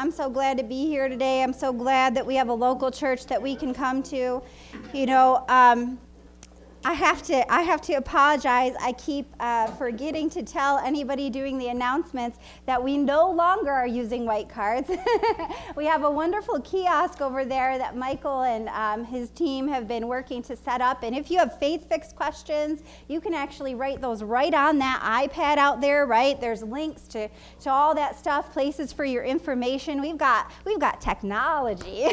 I'm so glad to be here today. I'm so glad that we have a local church that we can come to. You know, um, I have to I have to apologize. I keep uh, forgetting to tell anybody doing the announcements that we no longer are using white cards. we have a wonderful kiosk over there that Michael and um, his team have been working to set up. And if you have faith fix questions, you can actually write those right on that iPad out there. Right there's links to to all that stuff, places for your information. We've got we've got technology,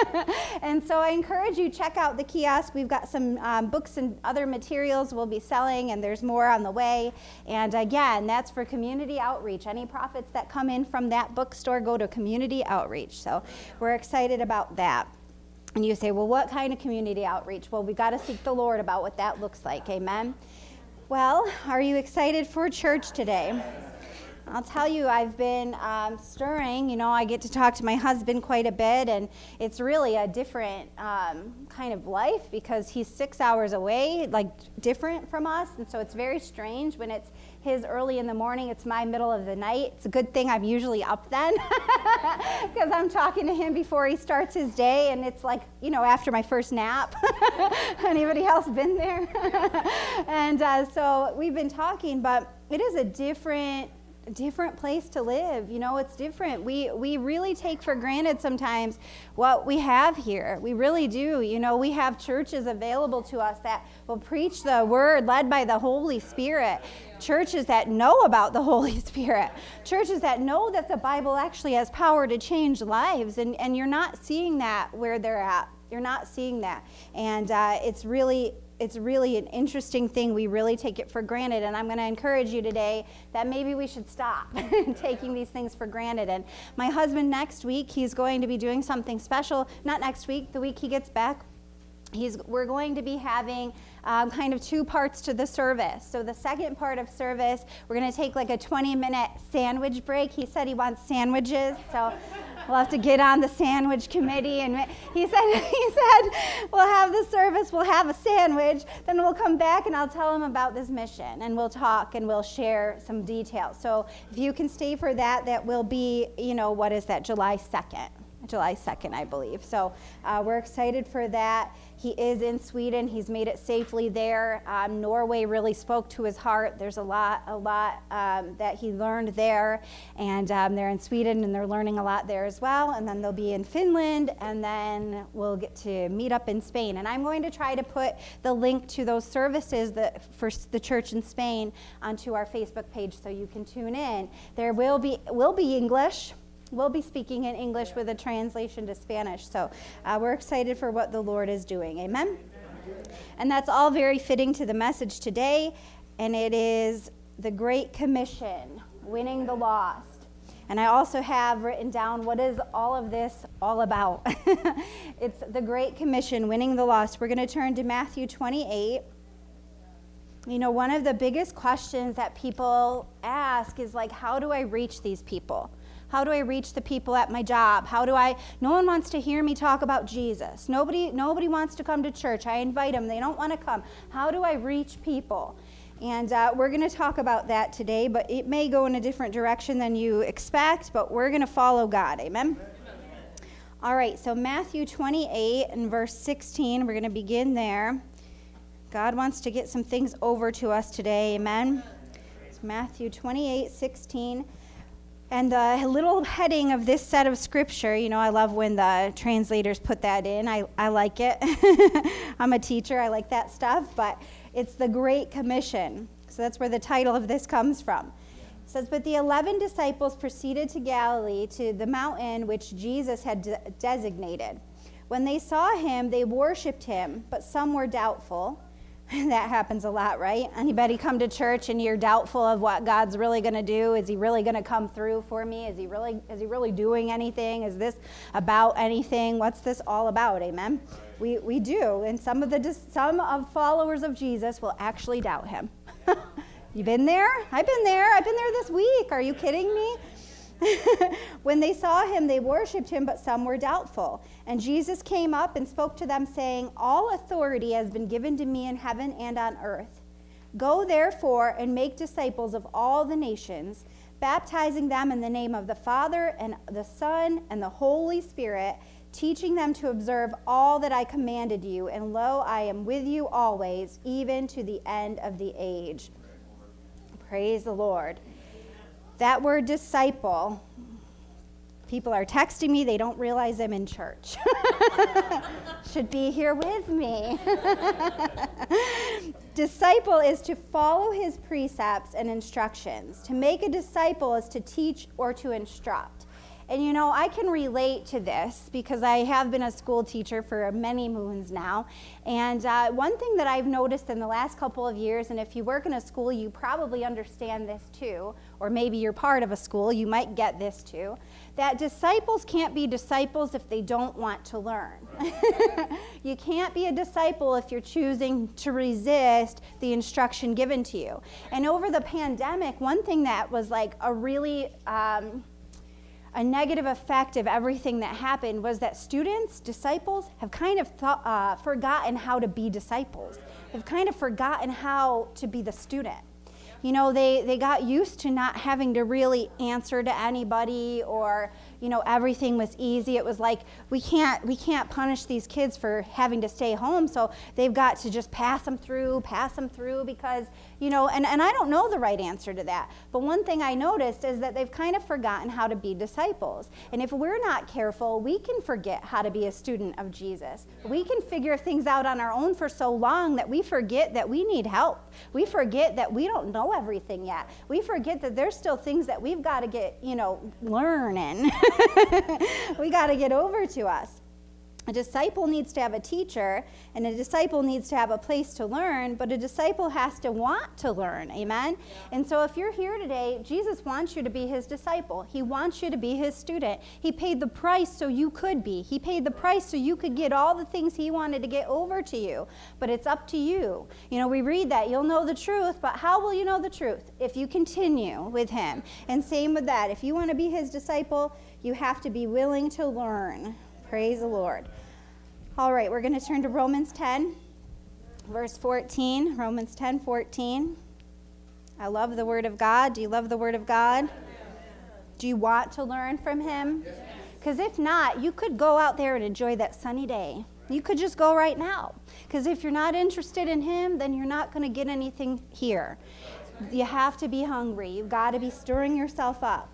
and so I encourage you check out the kiosk. We've got some um, books and other materials we'll be selling, and there's more on the way. And again, that's for community outreach. Any profits that come in from that bookstore go to community outreach. So we're excited about that. And you say, well, what kind of community outreach? Well, we've got to seek the Lord about what that looks like. Amen. Well, are you excited for church today? I'll tell you, I've been um, stirring. You know, I get to talk to my husband quite a bit, and it's really a different um, kind of life because he's six hours away, like different from us. And so it's very strange when it's his early in the morning, it's my middle of the night. It's a good thing I'm usually up then because I'm talking to him before he starts his day, and it's like, you know, after my first nap. Anybody else been there? and uh, so we've been talking, but it is a different different place to live. You know, it's different. We we really take for granted sometimes what we have here. We really do. You know, we have churches available to us that will preach the word led by the Holy Spirit. Churches that know about the Holy Spirit. Churches that know that the Bible actually has power to change lives. And, and you're not seeing that where they're at. You're not seeing that. And uh, it's really it's really an interesting thing. We really take it for granted. And I'm going to encourage you today that maybe we should stop taking these things for granted. And my husband, next week, he's going to be doing something special. Not next week, the week he gets back. He's, we're going to be having um, kind of two parts to the service. So, the second part of service, we're going to take like a 20 minute sandwich break. He said he wants sandwiches. So, We'll have to get on the sandwich committee. And he said, he said, we'll have the service, we'll have a sandwich, then we'll come back and I'll tell him about this mission and we'll talk and we'll share some details. So if you can stay for that, that will be, you know, what is that, July 2nd. July 2nd, I believe. So uh, we're excited for that. He is in Sweden. He's made it safely there. Um, Norway really spoke to his heart. There's a lot, a lot um, that he learned there, and um, they're in Sweden and they're learning a lot there as well. And then they'll be in Finland, and then we'll get to meet up in Spain. And I'm going to try to put the link to those services that for the church in Spain onto our Facebook page so you can tune in. There will be will be English we'll be speaking in English with a translation to Spanish. So uh, we're excited for what the Lord is doing. Amen? And that's all very fitting to the message today. And it is the Great Commission, winning the lost. And I also have written down what is all of this all about. it's the Great Commission, winning the lost. We're going to turn to Matthew 28. You know, one of the biggest questions that people ask is like, how do I reach these people? How do I reach the people at my job? How do I No one wants to hear me talk about Jesus. Nobody nobody wants to come to church. I invite them. They don't want to come. How do I reach people? And uh, we're going to talk about that today, but it may go in a different direction than you expect, but we're going to follow God. Amen? All right, so Matthew 28 and verse 16, we're going to begin there. God wants to get some things over to us today. Amen? Matthew 28 16. And the little heading of this set of scripture, you know, I love when the translators put that in. I, I like it. I'm a teacher, I like that stuff, but it's the Great Commission. So that's where the title of this comes from. It says, But the eleven disciples proceeded to Galilee, to the mountain which Jesus had de- designated. When they saw him, they worshiped him, but some were doubtful. that happens a lot, right? Anybody come to church and you're doubtful of what God's really going to do? Is he really going to come through for me? Is he really is he really doing anything? Is this about anything? What's this all about? Amen. We we do, and some of the some of followers of Jesus will actually doubt him. you been there? I've been there. I've been there this week. Are you kidding me? when they saw him, they worshiped him, but some were doubtful. And Jesus came up and spoke to them, saying, All authority has been given to me in heaven and on earth. Go therefore and make disciples of all the nations, baptizing them in the name of the Father and the Son and the Holy Spirit, teaching them to observe all that I commanded you. And lo, I am with you always, even to the end of the age. Praise the Lord. That word disciple, people are texting me, they don't realize I'm in church. Should be here with me. disciple is to follow his precepts and instructions. To make a disciple is to teach or to instruct. And you know, I can relate to this because I have been a school teacher for many moons now. And uh, one thing that I've noticed in the last couple of years, and if you work in a school, you probably understand this too, or maybe you're part of a school, you might get this too, that disciples can't be disciples if they don't want to learn. you can't be a disciple if you're choosing to resist the instruction given to you. And over the pandemic, one thing that was like a really um, a negative effect of everything that happened was that students, disciples, have kind of uh, forgotten how to be disciples. Have kind of forgotten how to be the student you know, they, they got used to not having to really answer to anybody or, you know, everything was easy. It was like we can't we can't punish these kids for having to stay home, so they've got to just pass them through, pass them through because, you know, and, and I don't know the right answer to that. But one thing I noticed is that they've kind of forgotten how to be disciples. And if we're not careful, we can forget how to be a student of Jesus. We can figure things out on our own for so long that we forget that we need help. We forget that we don't know everything yet. We forget that there's still things that we've got to get, you know, learning. we got to get over to us. A disciple needs to have a teacher, and a disciple needs to have a place to learn, but a disciple has to want to learn. Amen? Yeah. And so, if you're here today, Jesus wants you to be his disciple. He wants you to be his student. He paid the price so you could be. He paid the price so you could get all the things he wanted to get over to you. But it's up to you. You know, we read that you'll know the truth, but how will you know the truth? If you continue with him. And same with that. If you want to be his disciple, you have to be willing to learn. Praise the Lord. All right, we're going to turn to Romans 10, verse 14. Romans 10, 14. I love the Word of God. Do you love the Word of God? Do you want to learn from Him? Because if not, you could go out there and enjoy that sunny day. You could just go right now. Because if you're not interested in Him, then you're not going to get anything here. You have to be hungry. You've got to be stirring yourself up.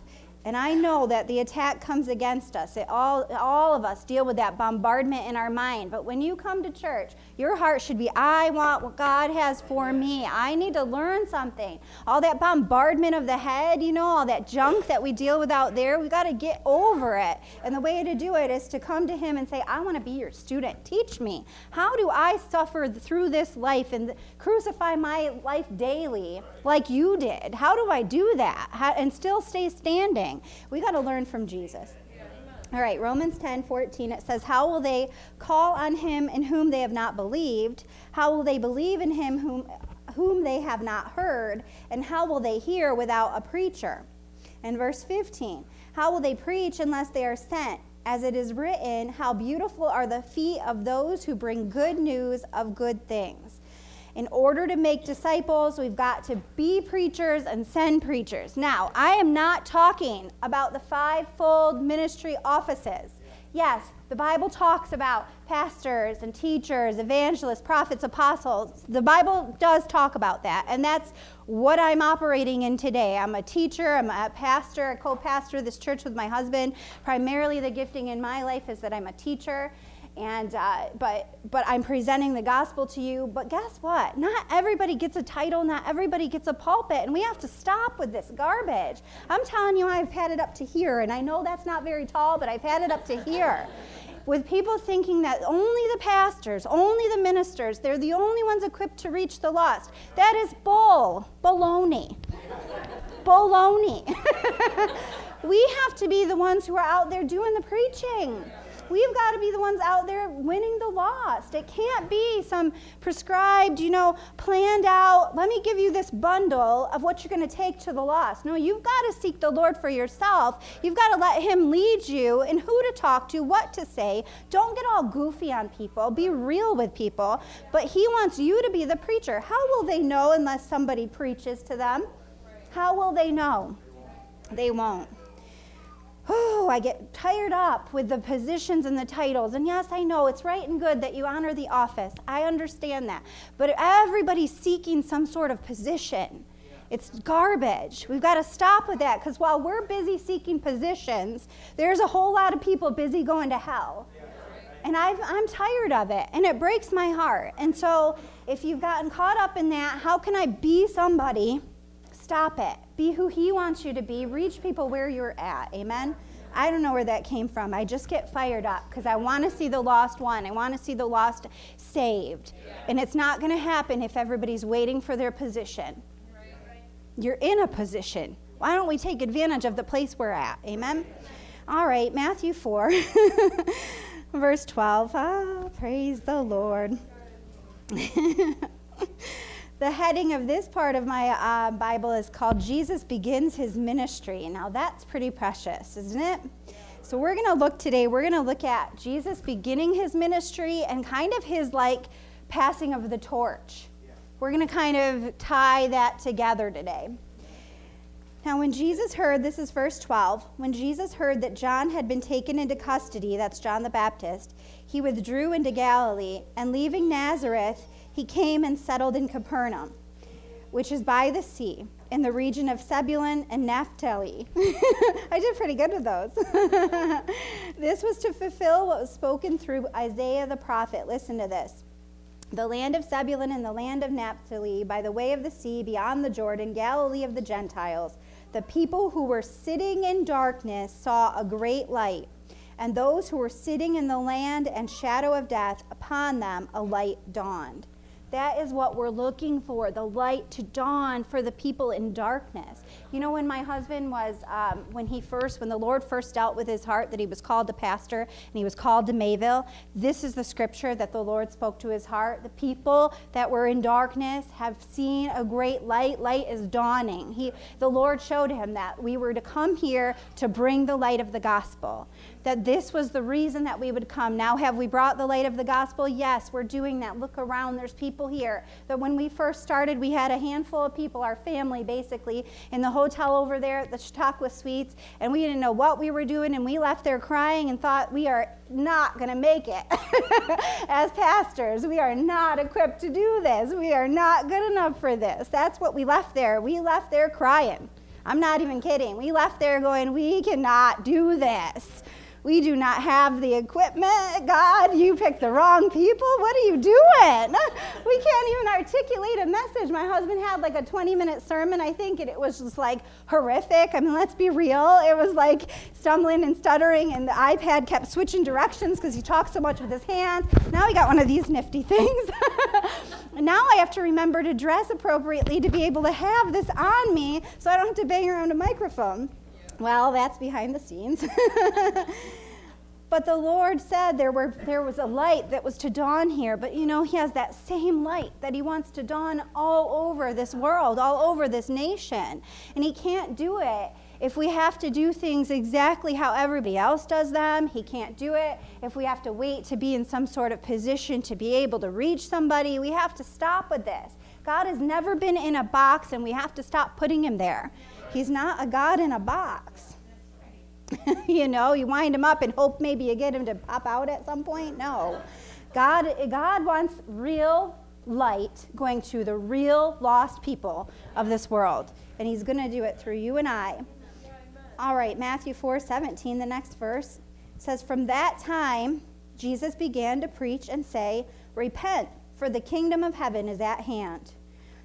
And I know that the attack comes against us. It all, all of us deal with that bombardment in our mind. But when you come to church, your heart should be I want what God has for me. I need to learn something. All that bombardment of the head, you know, all that junk that we deal with out there, we got to get over it. And the way to do it is to come to Him and say, I want to be your student. Teach me. How do I suffer through this life and crucify my life daily like you did? How do I do that How, and still stay standing? We got to learn from Jesus. All right, Romans 10 14, it says, How will they call on him in whom they have not believed? How will they believe in him whom, whom they have not heard? And how will they hear without a preacher? And verse 15, How will they preach unless they are sent? As it is written, How beautiful are the feet of those who bring good news of good things. In order to make disciples, we've got to be preachers and send preachers. Now, I am not talking about the fivefold ministry offices. Yes, the Bible talks about pastors and teachers, evangelists, prophets, apostles. The Bible does talk about that, and that's what I'm operating in today. I'm a teacher, I'm a pastor, a co pastor of this church with my husband. Primarily, the gifting in my life is that I'm a teacher and uh, but but i'm presenting the gospel to you but guess what? Not everybody gets a title not everybody gets a pulpit and we have to stop with this garbage. I'm telling you i've had it up to here and i know that's not very tall but i've had it up to here. With people thinking that only the pastors only the ministers they're the only ones equipped to reach the lost that is bull baloney. Baloney. We have to be the ones who are out there doing the preaching We've got to be the ones out there winning the lost. It can't be some prescribed, you know, planned out, let me give you this bundle of what you're going to take to the lost. No, you've got to seek the Lord for yourself. You've got to let Him lead you in who to talk to, what to say. Don't get all goofy on people. Be real with people. But He wants you to be the preacher. How will they know unless somebody preaches to them? How will they know? They won't. Oh, I get tired up with the positions and the titles. And yes, I know it's right and good that you honor the office. I understand that. But everybody's seeking some sort of position. It's garbage. We've got to stop with that because while we're busy seeking positions, there's a whole lot of people busy going to hell. And i am tired of it, and it breaks my heart. And so, if you've gotten caught up in that, how can I be somebody? Stop it. Be who He wants you to be. Reach people where you're at. Amen? I don't know where that came from. I just get fired up because I want to see the lost won. I want to see the lost saved. And it's not going to happen if everybody's waiting for their position. You're in a position. Why don't we take advantage of the place we're at? Amen? All right, Matthew 4, verse 12. Oh, praise the Lord. the heading of this part of my uh, Bible is called Jesus Begins His Ministry. Now, that's pretty precious, isn't it? So, we're going to look today, we're going to look at Jesus beginning his ministry and kind of his like passing of the torch. We're going to kind of tie that together today. Now, when Jesus heard, this is verse 12, when Jesus heard that John had been taken into custody, that's John the Baptist, he withdrew into Galilee, and leaving Nazareth, he came and settled in Capernaum, which is by the sea, in the region of Zebulun and Naphtali. I did pretty good with those. this was to fulfill what was spoken through Isaiah the prophet. Listen to this the land of Zebulun and the land of Naphtali, by the way of the sea, beyond the Jordan, Galilee of the Gentiles. The people who were sitting in darkness saw a great light, and those who were sitting in the land and shadow of death, upon them a light dawned. That is what we're looking for the light to dawn for the people in darkness. You know, when my husband was, um, when he first, when the Lord first dealt with his heart that he was called to pastor and he was called to Mayville, this is the scripture that the Lord spoke to his heart. The people that were in darkness have seen a great light. Light is dawning. He, the Lord showed him that we were to come here to bring the light of the gospel that this was the reason that we would come. Now, have we brought the light of the gospel? Yes, we're doing that. Look around, there's people here. That when we first started, we had a handful of people, our family basically, in the hotel over there at the Chautauqua Suites, and we didn't know what we were doing, and we left there crying and thought we are not going to make it as pastors. We are not equipped to do this. We are not good enough for this. That's what we left there. We left there crying. I'm not even kidding. We left there going, we cannot do this. We do not have the equipment. God, you picked the wrong people. What are you doing? We can't even articulate a message. My husband had like a 20 minute sermon, I think, and it was just like horrific. I mean, let's be real. It was like stumbling and stuttering, and the iPad kept switching directions because he talked so much with his hands. Now he got one of these nifty things. now I have to remember to dress appropriately to be able to have this on me so I don't have to bang around a microphone. Well, that's behind the scenes. but the Lord said there, were, there was a light that was to dawn here. But you know, He has that same light that He wants to dawn all over this world, all over this nation. And He can't do it if we have to do things exactly how everybody else does them, he can't do it. If we have to wait to be in some sort of position to be able to reach somebody, we have to stop with this. God has never been in a box, and we have to stop putting him there. He's not a God in a box. you know, you wind him up and hope maybe you get him to pop out at some point. No. God, God wants real light going to the real lost people of this world. And he's going to do it through you and I. All right, Matthew 4 17, the next verse says, From that time, Jesus began to preach and say, Repent, for the kingdom of heaven is at hand.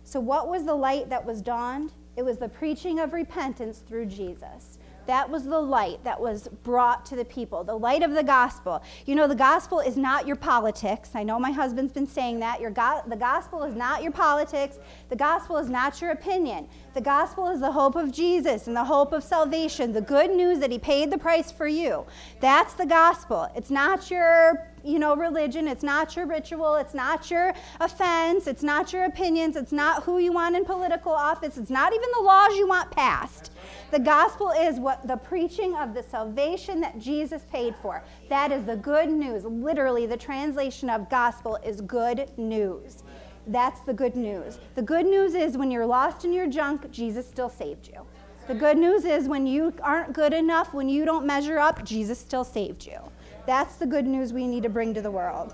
So, what was the light that was dawned? It was the preaching of repentance through Jesus. That was the light that was brought to the people, the light of the gospel. You know, the gospel is not your politics. I know my husband's been saying that. Your go- the gospel is not your politics. The gospel is not your opinion. The gospel is the hope of Jesus and the hope of salvation, the good news that he paid the price for you. That's the gospel. It's not your you know, religion. It's not your ritual. It's not your offense. It's not your opinions. It's not who you want in political office. It's not even the laws you want passed. The gospel is what the preaching of the salvation that Jesus paid for. That is the good news. Literally, the translation of gospel is good news. That's the good news. The good news is when you're lost in your junk, Jesus still saved you. The good news is when you aren't good enough, when you don't measure up, Jesus still saved you. That's the good news we need to bring to the world.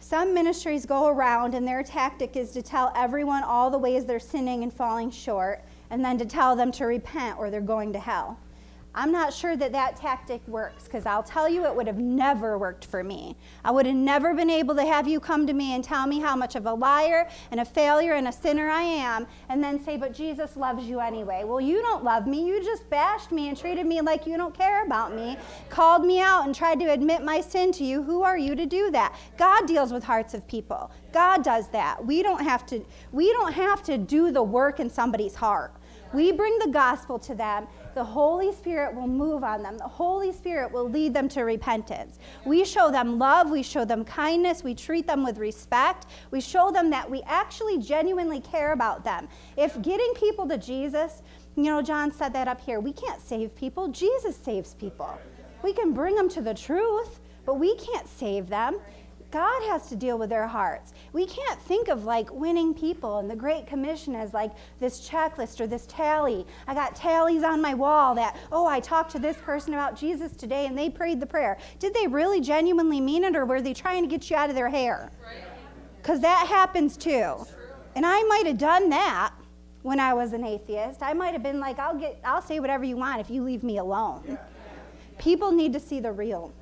Some ministries go around and their tactic is to tell everyone all the ways they're sinning and falling short, and then to tell them to repent or they're going to hell. I'm not sure that that tactic works because I'll tell you it would have never worked for me. I would have never been able to have you come to me and tell me how much of a liar and a failure and a sinner I am and then say, But Jesus loves you anyway. Well, you don't love me. You just bashed me and treated me like you don't care about me, called me out and tried to admit my sin to you. Who are you to do that? God deals with hearts of people. God does that. We don't have to we don't have to do the work in somebody's heart. We bring the gospel to them the Holy Spirit will move on them. The Holy Spirit will lead them to repentance. We show them love, we show them kindness, we treat them with respect, we show them that we actually genuinely care about them. If getting people to Jesus, you know, John said that up here, we can't save people, Jesus saves people. We can bring them to the truth, but we can't save them. God has to deal with their hearts. We can't think of like winning people and the Great Commission as like this checklist or this tally. I got tallies on my wall that, oh, I talked to this person about Jesus today and they prayed the prayer. Did they really genuinely mean it or were they trying to get you out of their hair? Because that happens too. And I might have done that when I was an atheist. I might have been like, I'll get I'll say whatever you want if you leave me alone. People need to see the real.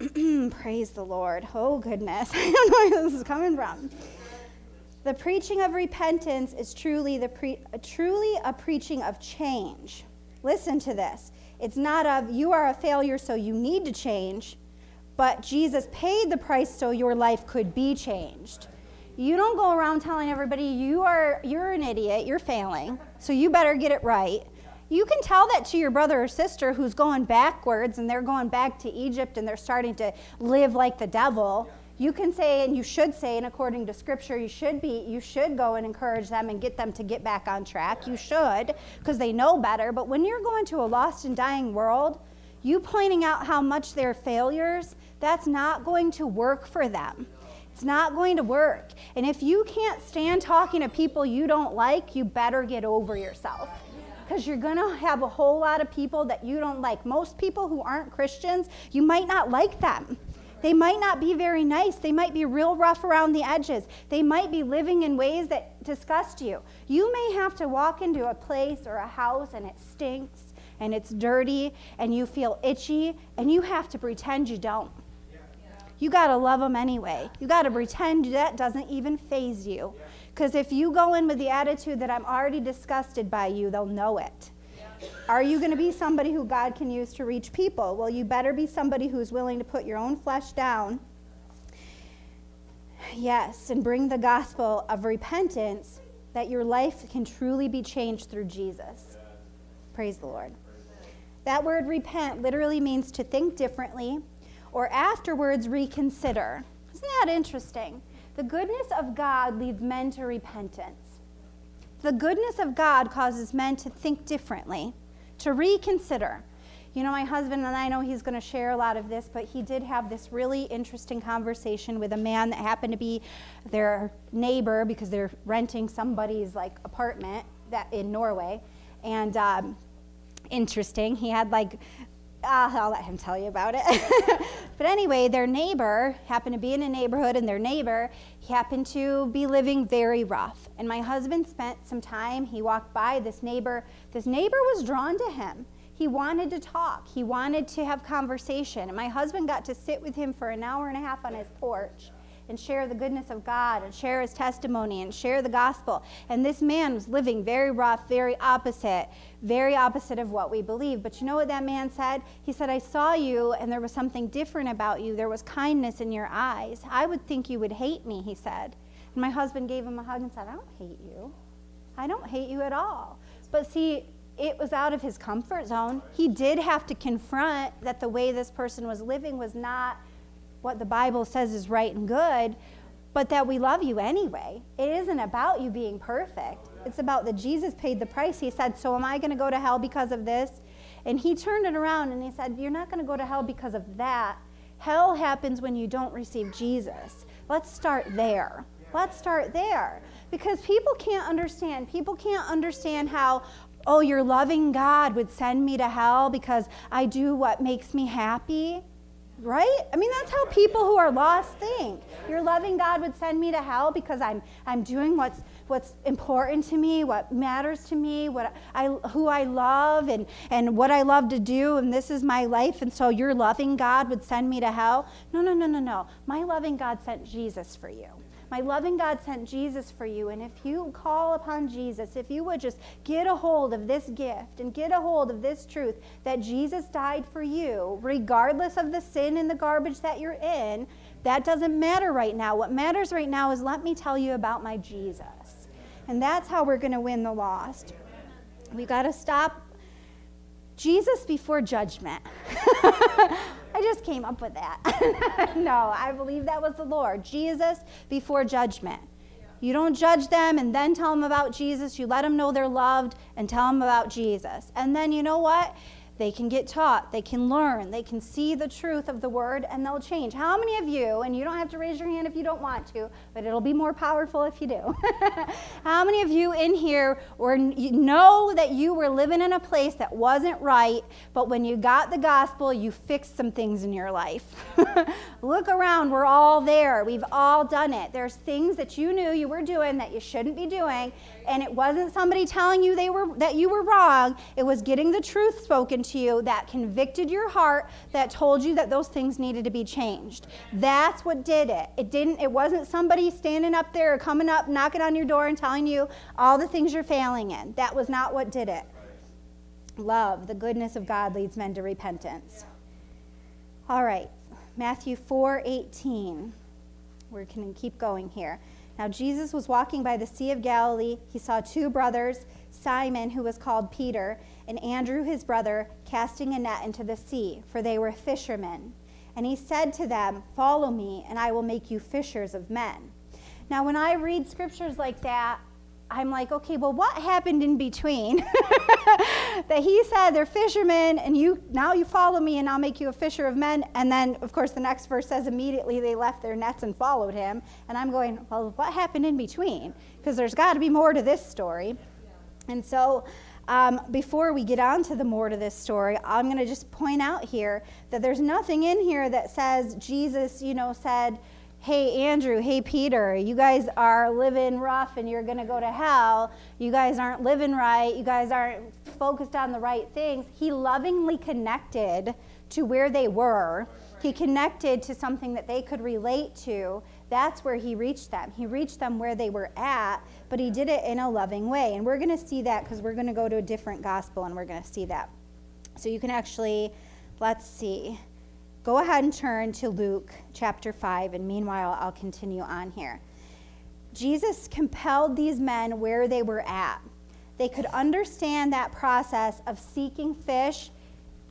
Praise the Lord. Oh, goodness. I don't know where this is coming from. The preaching of repentance is truly, the pre- uh, truly a preaching of change. Listen to this. It's not of you are a failure, so you need to change, but Jesus paid the price so your life could be changed. You don't go around telling everybody you are you're an idiot, you're failing, so you better get it right. You can tell that to your brother or sister who's going backwards and they're going back to Egypt and they're starting to live like the devil. You can say, and you should say, and according to Scripture, you should be, you should go and encourage them and get them to get back on track. You should, because they know better. But when you're going to a lost and dying world, you pointing out how much they're failures, that's not going to work for them. It's not going to work. And if you can't stand talking to people you don't like, you better get over yourself because you're going to have a whole lot of people that you don't like. Most people who aren't Christians, you might not like them. They might not be very nice. They might be real rough around the edges. They might be living in ways that disgust you. You may have to walk into a place or a house and it stinks and it's dirty and you feel itchy and you have to pretend you don't. You got to love them anyway. You got to pretend that doesn't even faze you. Because if you go in with the attitude that I'm already disgusted by you, they'll know it. Are you going to be somebody who God can use to reach people? Well, you better be somebody who's willing to put your own flesh down. Yes, and bring the gospel of repentance that your life can truly be changed through Jesus. Praise the Lord. That word repent literally means to think differently or afterwards reconsider. Isn't that interesting? The goodness of God leads men to repentance. The goodness of God causes men to think differently, to reconsider. You know, my husband and I know he's going to share a lot of this, but he did have this really interesting conversation with a man that happened to be their neighbor because they're renting somebody's like apartment that in Norway, and um, interesting. He had like uh, I'll let him tell you about it. but anyway, their neighbor happened to be in a neighborhood, and their neighbor happened to be living very rough. And my husband spent some time, he walked by this neighbor. This neighbor was drawn to him. He wanted to talk, he wanted to have conversation. And my husband got to sit with him for an hour and a half on his porch and share the goodness of God and share his testimony and share the gospel. And this man was living very rough, very opposite, very opposite of what we believe. But you know what that man said? He said, I saw you and there was something different about you. There was kindness in your eyes. I would think you would hate me, he said. And my husband gave him a hug and said, I don't hate you. I don't hate you at all. But see, it was out of his comfort zone. He did have to confront that the way this person was living was not what the Bible says is right and good, but that we love you anyway. It isn't about you being perfect. It's about that Jesus paid the price. He said, So am I going to go to hell because of this? And he turned it around and he said, You're not going to go to hell because of that. Hell happens when you don't receive Jesus. Let's start there. Let's start there. Because people can't understand. People can't understand how, oh, your loving God would send me to hell because I do what makes me happy. Right? I mean, that's how people who are lost think. Your loving God would send me to hell because I'm, I'm doing what's, what's important to me, what matters to me, what I, who I love, and, and what I love to do, and this is my life, and so your loving God would send me to hell. No, no, no, no, no. My loving God sent Jesus for you. My loving God sent Jesus for you. And if you call upon Jesus, if you would just get a hold of this gift and get a hold of this truth that Jesus died for you, regardless of the sin and the garbage that you're in, that doesn't matter right now. What matters right now is let me tell you about my Jesus. And that's how we're going to win the lost. We got to stop Jesus before judgment. I just came up with that. no, I believe that was the Lord. Jesus before judgment. You don't judge them and then tell them about Jesus. You let them know they're loved and tell them about Jesus. And then you know what? They can get taught, they can learn, they can see the truth of the word, and they'll change. How many of you, and you don't have to raise your hand if you don't want to, but it'll be more powerful if you do. How many of you in here or you know that you were living in a place that wasn't right, but when you got the gospel, you fixed some things in your life? Look around, we're all there. We've all done it. There's things that you knew you were doing that you shouldn't be doing, and it wasn't somebody telling you they were that you were wrong. It was getting the truth spoken to you that convicted your heart, that told you that those things needed to be changed. That's what did it. It didn't it wasn't somebody standing up there or coming up knocking on your door and telling you all the things you're failing in. That was not what did it. Love, the goodness of God leads men to repentance. All right. Matthew 4:18. We're going to keep going here. Now Jesus was walking by the Sea of Galilee. He saw two brothers, Simon, who was called Peter, and Andrew, his brother, casting a net into the sea, for they were fishermen. And he said to them, Follow me, and I will make you fishers of men. Now, when I read scriptures like that, I'm like, okay, well, what happened in between? that he said they're fishermen, and you now you follow me, and I'll make you a fisher of men. And then, of course, the next verse says immediately they left their nets and followed him. And I'm going, well, what happened in between? Because there's got to be more to this story. And so um, before we get on to the more to this story, I'm going to just point out here that there's nothing in here that says Jesus, you know, said, Hey, Andrew, hey, Peter, you guys are living rough and you're going to go to hell. You guys aren't living right. You guys aren't focused on the right things. He lovingly connected to where they were. He connected to something that they could relate to that's where he reached them. He reached them where they were at, but he did it in a loving way. And we're going to see that because we're going to go to a different gospel and we're going to see that. So you can actually, let's see, go ahead and turn to Luke chapter 5, and meanwhile, I'll continue on here. Jesus compelled these men where they were at. They could understand that process of seeking fish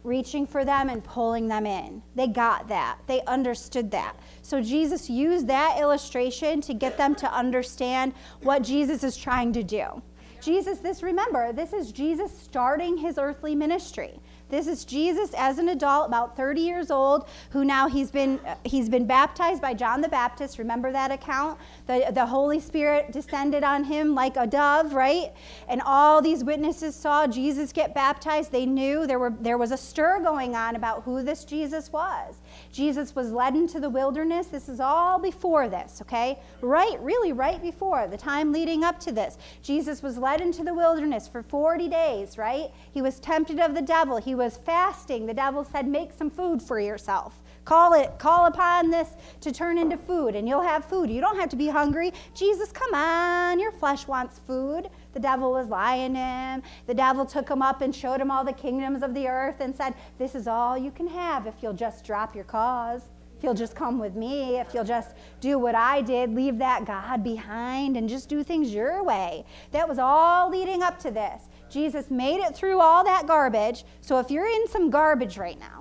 reaching for them and pulling them in. They got that. They understood that. So Jesus used that illustration to get them to understand what Jesus is trying to do. Jesus, this remember, this is Jesus starting his earthly ministry. This is Jesus as an adult, about 30 years old, who now he's been uh, he's been baptized by John the Baptist. Remember that account? The, the Holy Spirit descended on him like a dove, right? And all these witnesses saw Jesus get baptized. They knew there were there was a stir going on about who this Jesus was. Jesus was led into the wilderness. This is all before this, okay? Right, really right before the time leading up to this. Jesus was led into the wilderness for 40 days, right? He was tempted of the devil. He was fasting, the devil said, Make some food for yourself. Call it, call upon this to turn into food, and you'll have food. You don't have to be hungry. Jesus, come on, your flesh wants food. The devil was lying to him. The devil took him up and showed him all the kingdoms of the earth and said, This is all you can have if you'll just drop your cause if you'll just come with me, if you'll just do what I did, leave that God behind and just do things your way. That was all leading up to this. Jesus made it through all that garbage. So if you're in some garbage right now,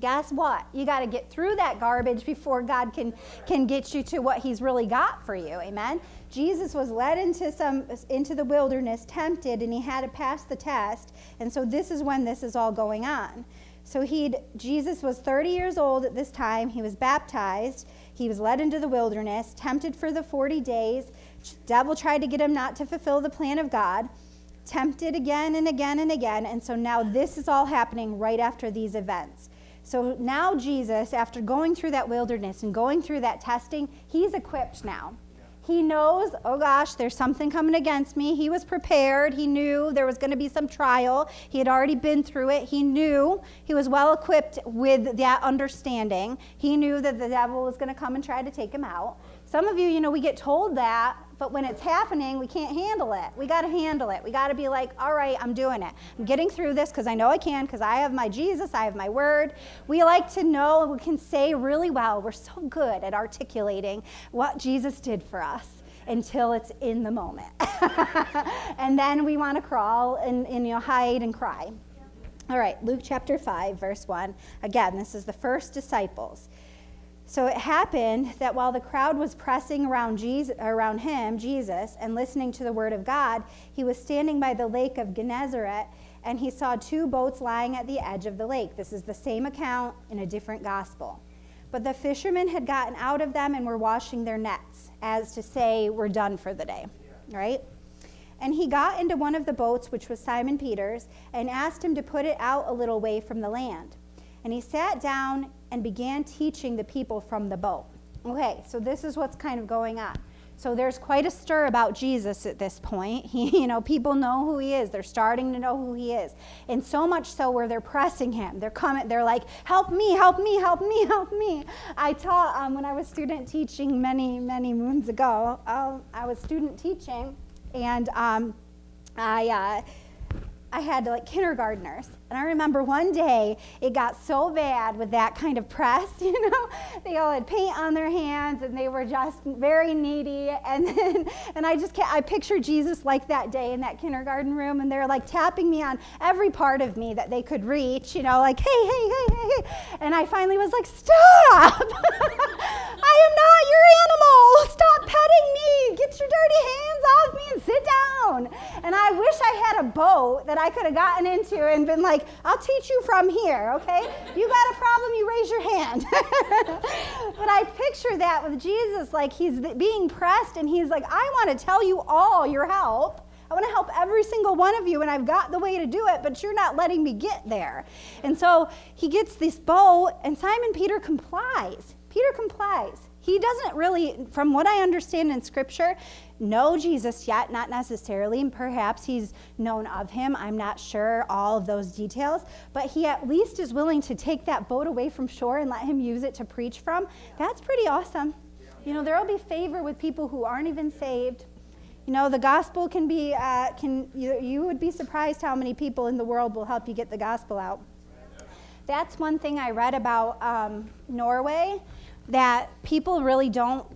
guess what? You got to get through that garbage before God can can get you to what he's really got for you. Amen. Jesus was led into some into the wilderness, tempted, and he had to pass the test. And so this is when this is all going on. So he Jesus was 30 years old at this time. He was baptized. He was led into the wilderness, tempted for the 40 days. Devil tried to get him not to fulfill the plan of God. Tempted again and again and again. And so now this is all happening right after these events. So now Jesus, after going through that wilderness and going through that testing, he's equipped now. He knows, oh gosh, there's something coming against me. He was prepared. He knew there was going to be some trial. He had already been through it. He knew he was well equipped with that understanding. He knew that the devil was going to come and try to take him out. Some of you, you know, we get told that, but when it's happening, we can't handle it. We got to handle it. We got to be like, all right, I'm doing it. I'm getting through this because I know I can, because I have my Jesus, I have my word. We like to know, we can say really well. We're so good at articulating what Jesus did for us until it's in the moment. and then we want to crawl and, and you know, hide and cry. All right, Luke chapter 5, verse 1. Again, this is the first disciples. So it happened that while the crowd was pressing around, Jesus, around him, Jesus, and listening to the word of God, he was standing by the lake of Gennesaret and he saw two boats lying at the edge of the lake. This is the same account in a different gospel. But the fishermen had gotten out of them and were washing their nets, as to say, we're done for the day, right? And he got into one of the boats, which was Simon Peter's, and asked him to put it out a little way from the land. And he sat down and began teaching the people from the boat. Okay, so this is what's kind of going on. So there's quite a stir about Jesus at this point. He, you know, people know who he is. They're starting to know who he is. And so much so where they're pressing him. They're coming, they're like, help me, help me, help me, help me. I taught um, when I was student teaching many, many moons ago. Uh, I was student teaching, and um, I, uh, I had like kindergartners. And I remember one day it got so bad with that kind of press, you know, they all had paint on their hands and they were just very needy. And then, and I just can't, I picture Jesus like that day in that kindergarten room and they're like tapping me on every part of me that they could reach, you know, like, hey, hey, hey, hey, hey. And I finally was like, stop! I am not your animal! Stop petting me! Get your dirty hands off me and sit down! And I wish I had a boat that I could have gotten into and been like, I'll teach you from here, okay? You got a problem, you raise your hand. but I picture that with Jesus, like he's being pressed and he's like, I want to tell you all your help. I want to help every single one of you, and I've got the way to do it, but you're not letting me get there. And so he gets this bow, and Simon Peter complies. Peter complies. He doesn't really, from what I understand in Scripture, know Jesus yet, not necessarily, and perhaps he's known of him. I'm not sure all of those details, but he at least is willing to take that boat away from shore and let him use it to preach from. That's pretty awesome. You know, there will be favor with people who aren't even saved. You know, the gospel can be, uh, can you, you would be surprised how many people in the world will help you get the gospel out. That's one thing I read about um, Norway that people really don't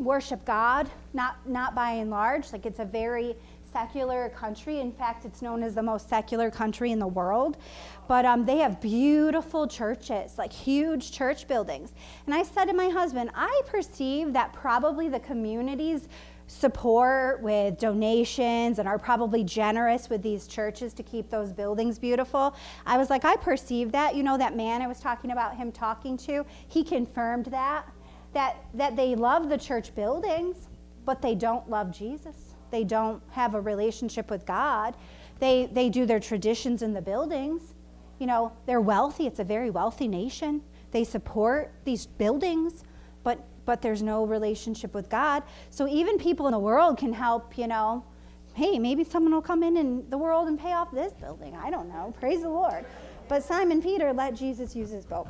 worship God, not, not by and large. Like it's a very secular country. In fact, it's known as the most secular country in the world. But um, they have beautiful churches, like huge church buildings. And I said to my husband, I perceive that probably the communities support with donations and are probably generous with these churches to keep those buildings beautiful. I was like, I perceive that. You know, that man I was talking about him talking to, he confirmed that that, that they love the church buildings, but they don't love Jesus. They don't have a relationship with God. They, they do their traditions in the buildings. You know, they're wealthy. It's a very wealthy nation. They support these buildings, but, but there's no relationship with God. So even people in the world can help, you know, hey, maybe someone will come in in the world and pay off this building. I don't know. Praise the Lord. But Simon Peter let Jesus use his boat.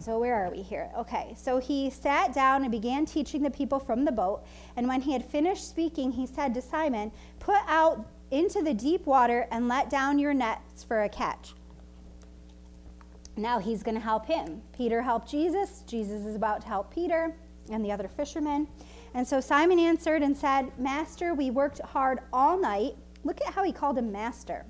So, where are we here? Okay, so he sat down and began teaching the people from the boat. And when he had finished speaking, he said to Simon, Put out into the deep water and let down your nets for a catch. Now he's going to help him. Peter helped Jesus. Jesus is about to help Peter and the other fishermen. And so Simon answered and said, Master, we worked hard all night. Look at how he called him master.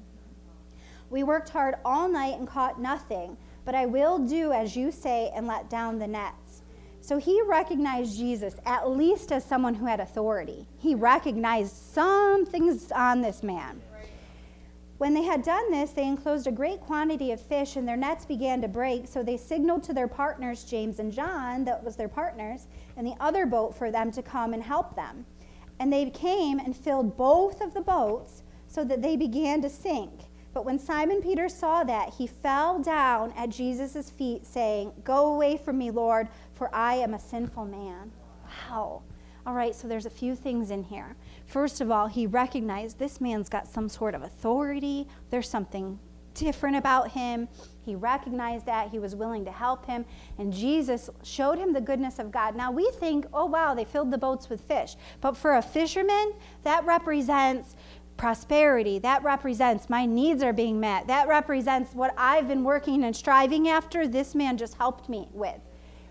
We worked hard all night and caught nothing but I will do as you say and let down the nets. So he recognized Jesus at least as someone who had authority. He recognized some things on this man. When they had done this, they enclosed a great quantity of fish, and their nets began to break. So they signaled to their partners, James and John, that was their partners, and the other boat for them to come and help them. And they came and filled both of the boats so that they began to sink. But when Simon Peter saw that, he fell down at Jesus' feet, saying, Go away from me, Lord, for I am a sinful man. Wow. All right, so there's a few things in here. First of all, he recognized this man's got some sort of authority, there's something different about him. He recognized that. He was willing to help him. And Jesus showed him the goodness of God. Now we think, oh, wow, they filled the boats with fish. But for a fisherman, that represents prosperity. That represents my needs are being met. That represents what I've been working and striving after. This man just helped me with.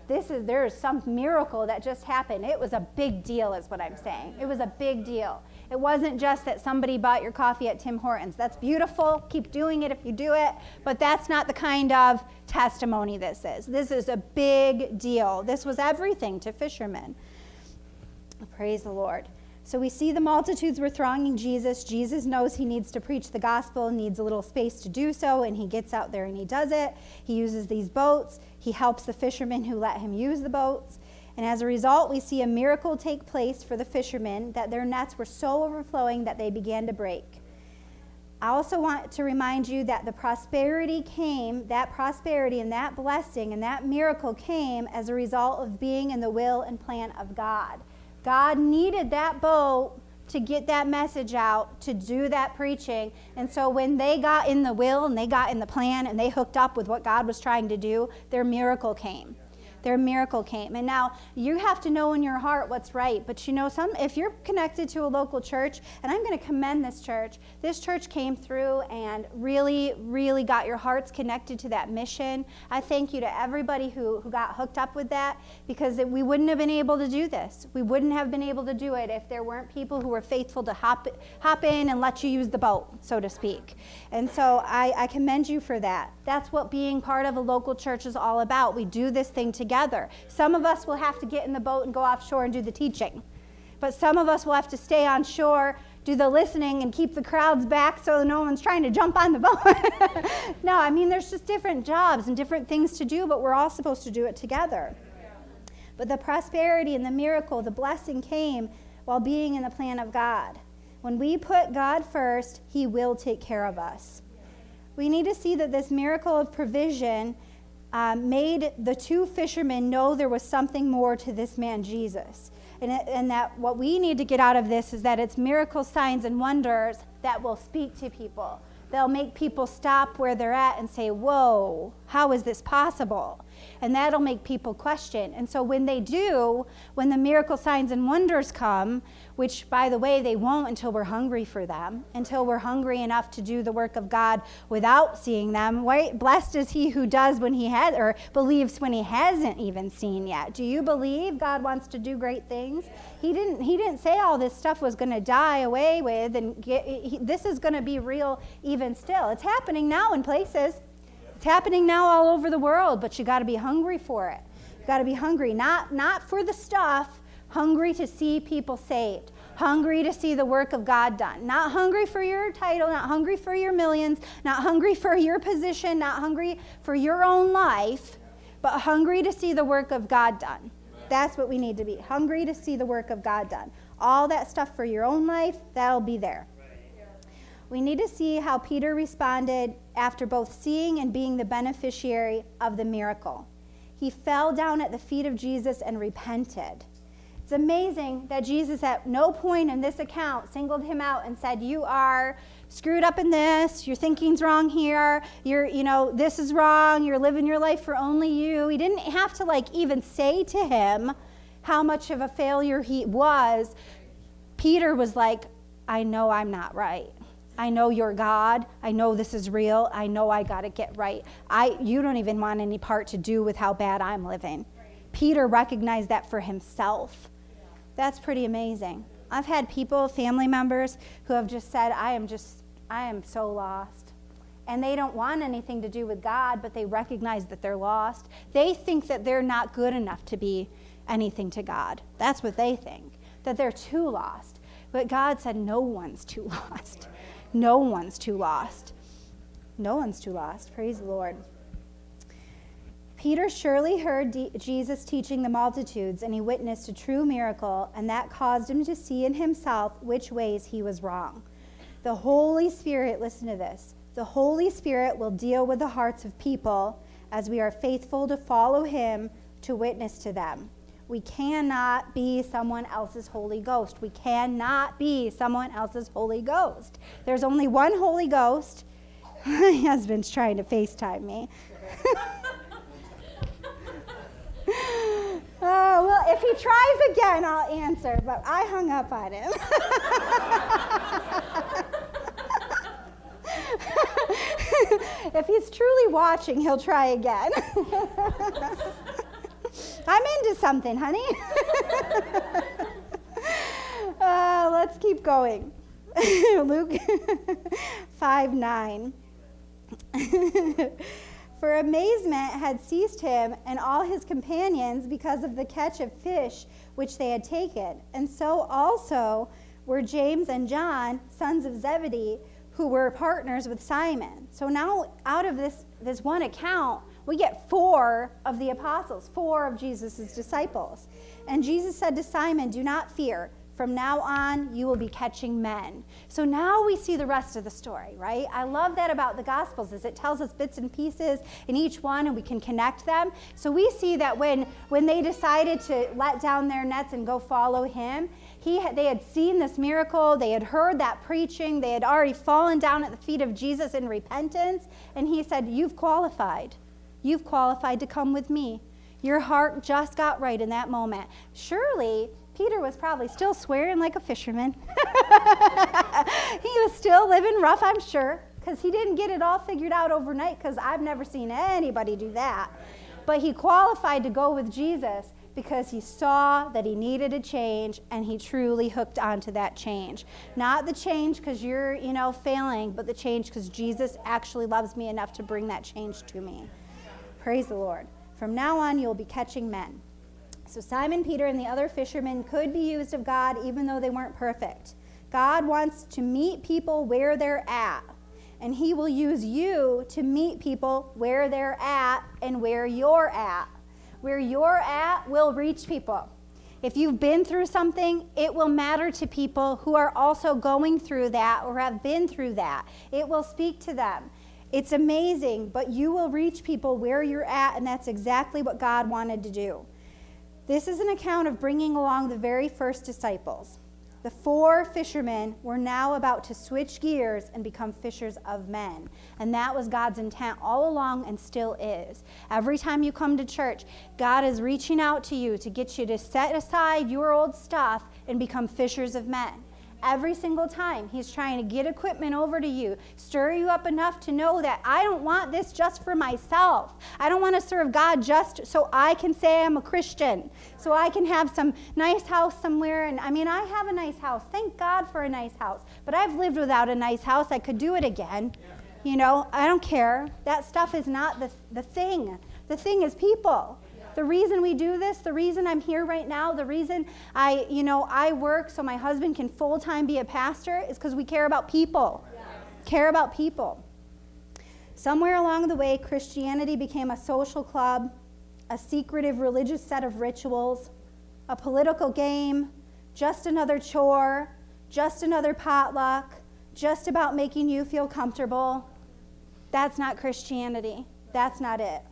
This is there is some miracle that just happened. It was a big deal, is what I'm saying. It was a big deal. It wasn't just that somebody bought your coffee at Tim Hortons. That's beautiful. Keep doing it if you do it. But that's not the kind of testimony this is. This is a big deal. This was everything to fishermen. Praise the Lord. So we see the multitudes were thronging Jesus. Jesus knows he needs to preach the gospel, needs a little space to do so, and he gets out there and he does it. He uses these boats. He helps the fishermen who let him use the boats. And as a result, we see a miracle take place for the fishermen that their nets were so overflowing that they began to break. I also want to remind you that the prosperity came, that prosperity and that blessing and that miracle came as a result of being in the will and plan of God. God needed that boat to get that message out, to do that preaching. And so when they got in the will and they got in the plan and they hooked up with what God was trying to do, their miracle came their miracle came. And now you have to know in your heart what's right. But you know, some if you're connected to a local church, and I'm going to commend this church. This church came through and really, really got your hearts connected to that mission. I thank you to everybody who, who got hooked up with that because we wouldn't have been able to do this. We wouldn't have been able to do it if there weren't people who were faithful to hop hop in and let you use the boat, so to speak. And so I, I commend you for that. That's what being part of a local church is all about. We do this thing together together. Some of us will have to get in the boat and go offshore and do the teaching. But some of us will have to stay on shore, do the listening, and keep the crowds back so no one's trying to jump on the boat. no, I mean, there's just different jobs and different things to do, but we're all supposed to do it together. But the prosperity and the miracle, the blessing came while being in the plan of God. When we put God first, He will take care of us. We need to see that this miracle of provision um, made the two fishermen know there was something more to this man, Jesus. And, it, and that what we need to get out of this is that it's miracles, signs, and wonders that will speak to people. They'll make people stop where they're at and say, Whoa, how is this possible? And that'll make people question. And so when they do, when the miracle signs and wonders come, which by the way, they won't until we're hungry for them, until we're hungry enough to do the work of God without seeing them. Right? Blessed is he who does when he has, or believes when he hasn't even seen yet. Do you believe God wants to do great things? He didn't, he didn't say all this stuff was going to die away with, and get, he, this is going to be real even still. It's happening now in places. It's happening now all over the world, but you got to be hungry for it. You got to be hungry, not not for the stuff, hungry to see people saved, hungry to see the work of God done. Not hungry for your title, not hungry for your millions, not hungry for your position, not hungry for your own life, but hungry to see the work of God done. That's what we need to be. Hungry to see the work of God done. All that stuff for your own life, that'll be there we need to see how Peter responded after both seeing and being the beneficiary of the miracle. He fell down at the feet of Jesus and repented. It's amazing that Jesus, at no point in this account, singled him out and said, You are screwed up in this, your thinking's wrong here, you're, you know, this is wrong, you're living your life for only you. He didn't have to, like, even say to him how much of a failure he was. Peter was like, I know I'm not right. I know you're God. I know this is real. I know I got to get right. I, you don't even want any part to do with how bad I'm living. Peter recognized that for himself. That's pretty amazing. I've had people, family members, who have just said, I am just, I am so lost. And they don't want anything to do with God, but they recognize that they're lost. They think that they're not good enough to be anything to God. That's what they think, that they're too lost. But God said, No one's too lost. No one's too lost. No one's too lost. Praise the Lord. Peter surely heard Jesus teaching the multitudes, and he witnessed a true miracle, and that caused him to see in himself which ways he was wrong. The Holy Spirit, listen to this, the Holy Spirit will deal with the hearts of people as we are faithful to follow him to witness to them. We cannot be someone else's Holy Ghost. We cannot be someone else's Holy Ghost. There's only one Holy Ghost. My husband's trying to FaceTime me. Oh, well, if he tries again, I'll answer, but I hung up on him. if he's truly watching, he'll try again. I'm into something, honey. uh, let's keep going. Luke 5 9. For amazement had seized him and all his companions because of the catch of fish which they had taken. And so also were James and John, sons of Zebedee, who were partners with Simon. So now, out of this, this one account, we get four of the apostles, four of Jesus' disciples. And Jesus said to Simon, Do not fear. From now on, you will be catching men. So now we see the rest of the story, right? I love that about the Gospels is it tells us bits and pieces in each one, and we can connect them. So we see that when when they decided to let down their nets and go follow Him, he they had seen this miracle, they had heard that preaching, they had already fallen down at the feet of Jesus in repentance, and He said, "You've qualified. You've qualified to come with me." Your heart just got right in that moment. Surely Peter was probably still swearing like a fisherman. he was still living rough, I'm sure, because he didn't get it all figured out overnight, because I've never seen anybody do that. But he qualified to go with Jesus because he saw that he needed a change and he truly hooked onto that change. Not the change because you're, you know, failing, but the change because Jesus actually loves me enough to bring that change to me. Praise the Lord. From now on, you'll be catching men. So Simon Peter and the other fishermen could be used of God even though they weren't perfect. God wants to meet people where they're at, and He will use you to meet people where they're at and where you're at. Where you're at will reach people. If you've been through something, it will matter to people who are also going through that or have been through that. It will speak to them. It's amazing, but you will reach people where you're at, and that's exactly what God wanted to do. This is an account of bringing along the very first disciples. The four fishermen were now about to switch gears and become fishers of men. And that was God's intent all along and still is. Every time you come to church, God is reaching out to you to get you to set aside your old stuff and become fishers of men. Every single time, he's trying to get equipment over to you, stir you up enough to know that I don't want this just for myself. I don't want to serve God just so I can say I'm a Christian, so I can have some nice house somewhere. And I mean, I have a nice house. Thank God for a nice house. But I've lived without a nice house. I could do it again. You know, I don't care. That stuff is not the, the thing. The thing is people. The reason we do this, the reason I'm here right now, the reason I, you know, I work so my husband can full time be a pastor is because we care about people. Yeah. Care about people. Somewhere along the way, Christianity became a social club, a secretive religious set of rituals, a political game, just another chore, just another potluck, just about making you feel comfortable. That's not Christianity. That's not it.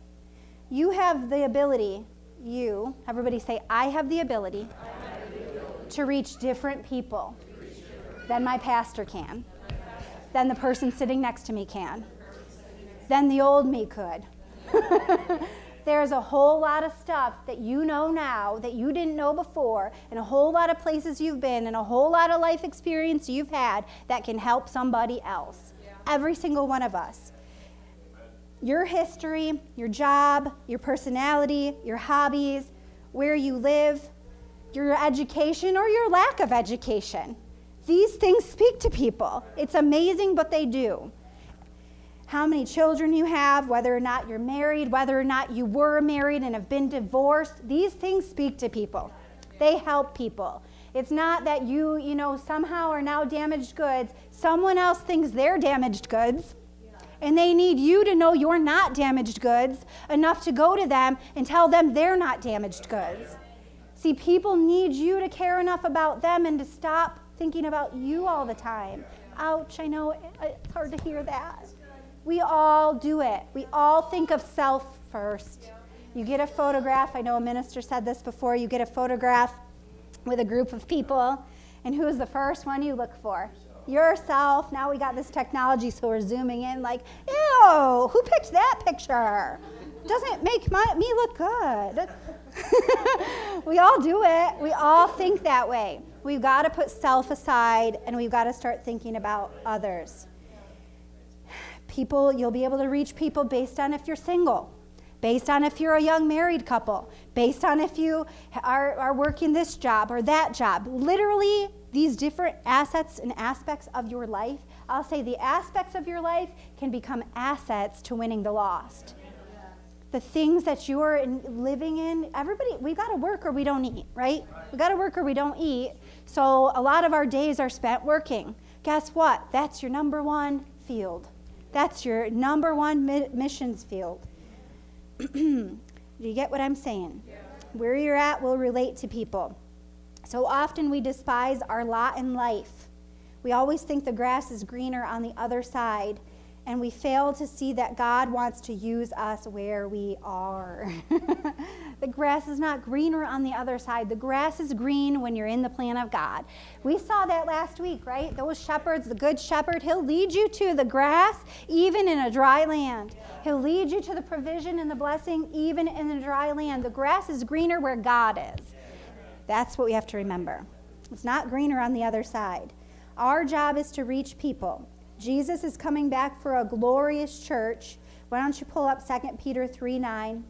You have the ability, you, everybody say, I have the ability, have the ability. to reach different people reach different. than my pastor can, than the person sitting next to me can, than the old me could. There's a whole lot of stuff that you know now that you didn't know before, and a whole lot of places you've been, and a whole lot of life experience you've had that can help somebody else. Yeah. Every single one of us your history, your job, your personality, your hobbies, where you live, your education or your lack of education. These things speak to people. It's amazing, but they do. How many children you have, whether or not you're married, whether or not you were married and have been divorced, these things speak to people. They help people. It's not that you, you know, somehow are now damaged goods. Someone else thinks they're damaged goods. And they need you to know you're not damaged goods enough to go to them and tell them they're not damaged goods. See, people need you to care enough about them and to stop thinking about you all the time. Ouch, I know it's hard to hear that. We all do it. We all think of self first. You get a photograph, I know a minister said this before, you get a photograph with a group of people, and who's the first one you look for? Yourself. Now we got this technology, so we're zooming in like, ew, who picked that picture? Doesn't make my, me look good. we all do it. We all think that way. We've got to put self aside and we've got to start thinking about others. People, you'll be able to reach people based on if you're single, based on if you're a young married couple, based on if you are, are working this job or that job. Literally, these different assets and aspects of your life, I'll say the aspects of your life can become assets to winning the lost. The things that you're in, living in everybody we got to work or we don't eat right? We got to work or we don't eat. So a lot of our days are spent working. Guess what? That's your number one field. That's your number one mi- missions field. Do you get what i'm saying? Yeah. where you're at will relate to people so often we despise our lot in life we always think the grass is greener on the other side and we fail to see that God wants to use us where we are. the grass is not greener on the other side. The grass is green when you're in the plan of God. We saw that last week, right? Those shepherds, the good shepherd, he'll lead you to the grass even in a dry land. He'll lead you to the provision and the blessing even in a dry land. The grass is greener where God is. That's what we have to remember. It's not greener on the other side. Our job is to reach people. Jesus is coming back for a glorious church. Why don't you pull up 2 Peter 3 9?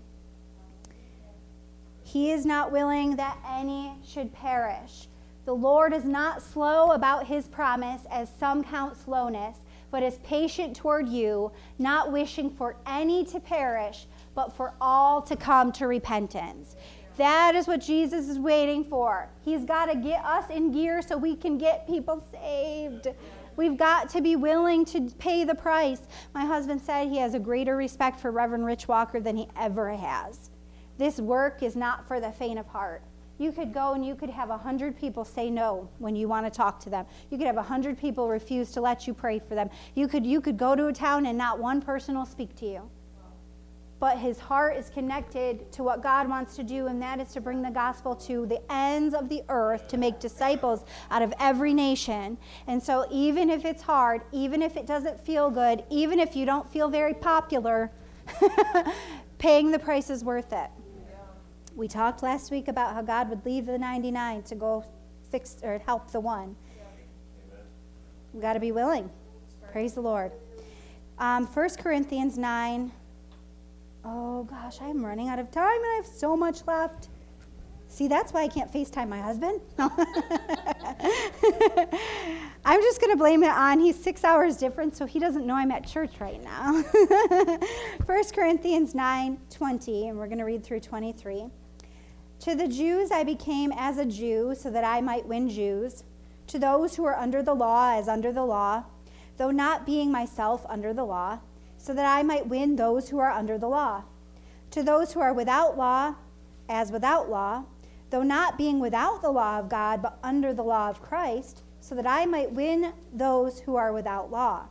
He is not willing that any should perish. The Lord is not slow about his promise, as some count slowness, but is patient toward you, not wishing for any to perish, but for all to come to repentance. That is what Jesus is waiting for. He's got to get us in gear so we can get people saved. We've got to be willing to pay the price. My husband said he has a greater respect for Reverend Rich Walker than he ever has. This work is not for the faint of heart. You could go and you could have 100 people say no when you want to talk to them. You could have 100 people refuse to let you pray for them. You could, you could go to a town and not one person will speak to you but his heart is connected to what God wants to do, and that is to bring the gospel to the ends of the earth, to make disciples out of every nation. And so, even if it's hard, even if it doesn't feel good, even if you don't feel very popular, paying the price is worth it. We talked last week about how God would leave the 99 to go fix or help the one. We've got to be willing. Praise the Lord. Um, 1 Corinthians 9 oh gosh, I'm running out of time and I have so much left. See, that's why I can't FaceTime my husband. I'm just going to blame it on he's six hours different, so he doesn't know I'm at church right now. 1 Corinthians 9 20, and we're going to read through 23. To the Jews I became as a Jew, so that I might win Jews. To those who are under the law, as under the law, though not being myself under the law so that I might win those who are under the law. To those who are without law, as without law, though not being without the law of God, but under the law of Christ, so that I might win those who are without law.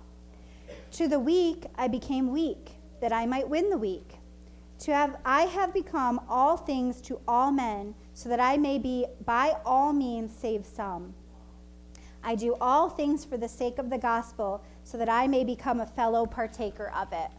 To the weak I became weak, that I might win the weak. To have I have become all things to all men, so that I may be by all means save some. I do all things for the sake of the gospel so that I may become a fellow partaker of it.